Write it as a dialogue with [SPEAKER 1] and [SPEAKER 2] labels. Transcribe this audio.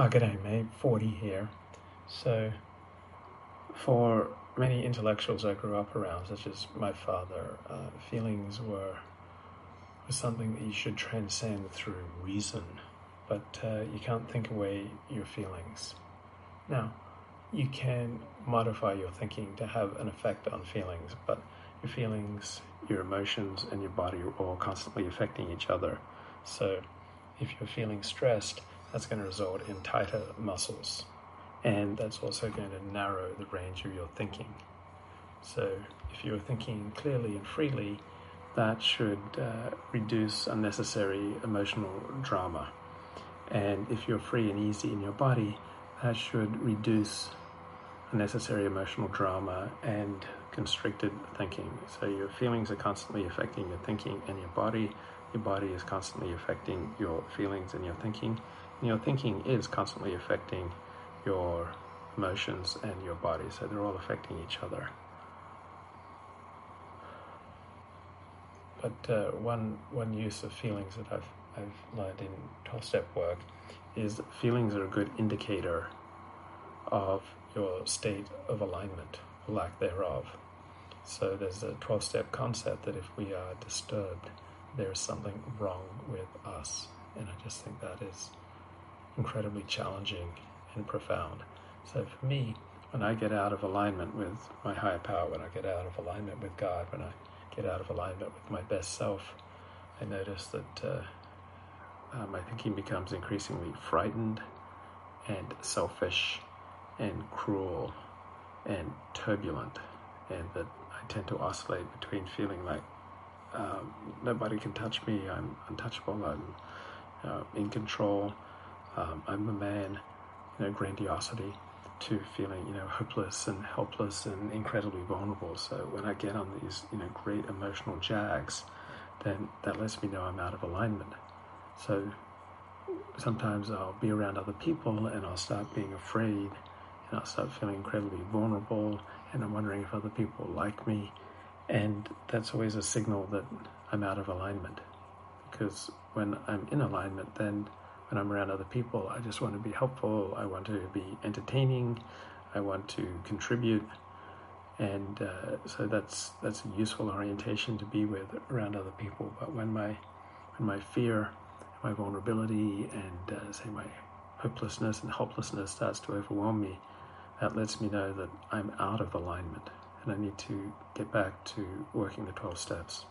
[SPEAKER 1] Oh, g'day, mate. 40 here. So, for many intellectuals I grew up around, such as my father, uh, feelings were, were something that you should transcend through reason, but uh, you can't think away your feelings. Now, you can modify your thinking to have an effect on feelings, but your feelings, your emotions, and your body are all constantly affecting each other. So, if you're feeling stressed, that's going to result in tighter muscles. And that's also going to narrow the range of your thinking. So, if you're thinking clearly and freely, that should uh, reduce unnecessary emotional drama. And if you're free and easy in your body, that should reduce unnecessary emotional drama and constricted thinking. So your feelings are constantly affecting your thinking and your body. Your body is constantly affecting your feelings and your thinking. And your thinking is constantly affecting your emotions and your body. So they're all affecting each other. But uh, one one use of feelings that I've I've learned in twelve step work is feelings are a good indicator of your state of alignment, or lack thereof. So there's a 12 step concept that if we are disturbed, there's something wrong with us. And I just think that is incredibly challenging and profound. So for me, when I get out of alignment with my higher power, when I get out of alignment with God, when I get out of alignment with my best self, I notice that uh, uh, my thinking becomes increasingly frightened and selfish and cruel and turbulent, and that I tend to oscillate between feeling like um, nobody can touch me, I'm untouchable, I'm uh, in control, um, I'm a man, you know, grandiosity, to feeling, you know, hopeless and helpless and incredibly vulnerable. So when I get on these, you know, great emotional jags, then that lets me know I'm out of alignment. So sometimes I'll be around other people and I'll start being afraid and I'll start feeling incredibly vulnerable and I'm wondering if other people like me. And that's always a signal that I'm out of alignment. Because when I'm in alignment, then when I'm around other people, I just want to be helpful, I want to be entertaining, I want to contribute. And uh, so that's that's a useful orientation to be with around other people. But when my when my fear, my vulnerability, and uh, say my hopelessness and helplessness starts to overwhelm me, that lets me know that I'm out of alignment and I need to get back to working the 12 steps.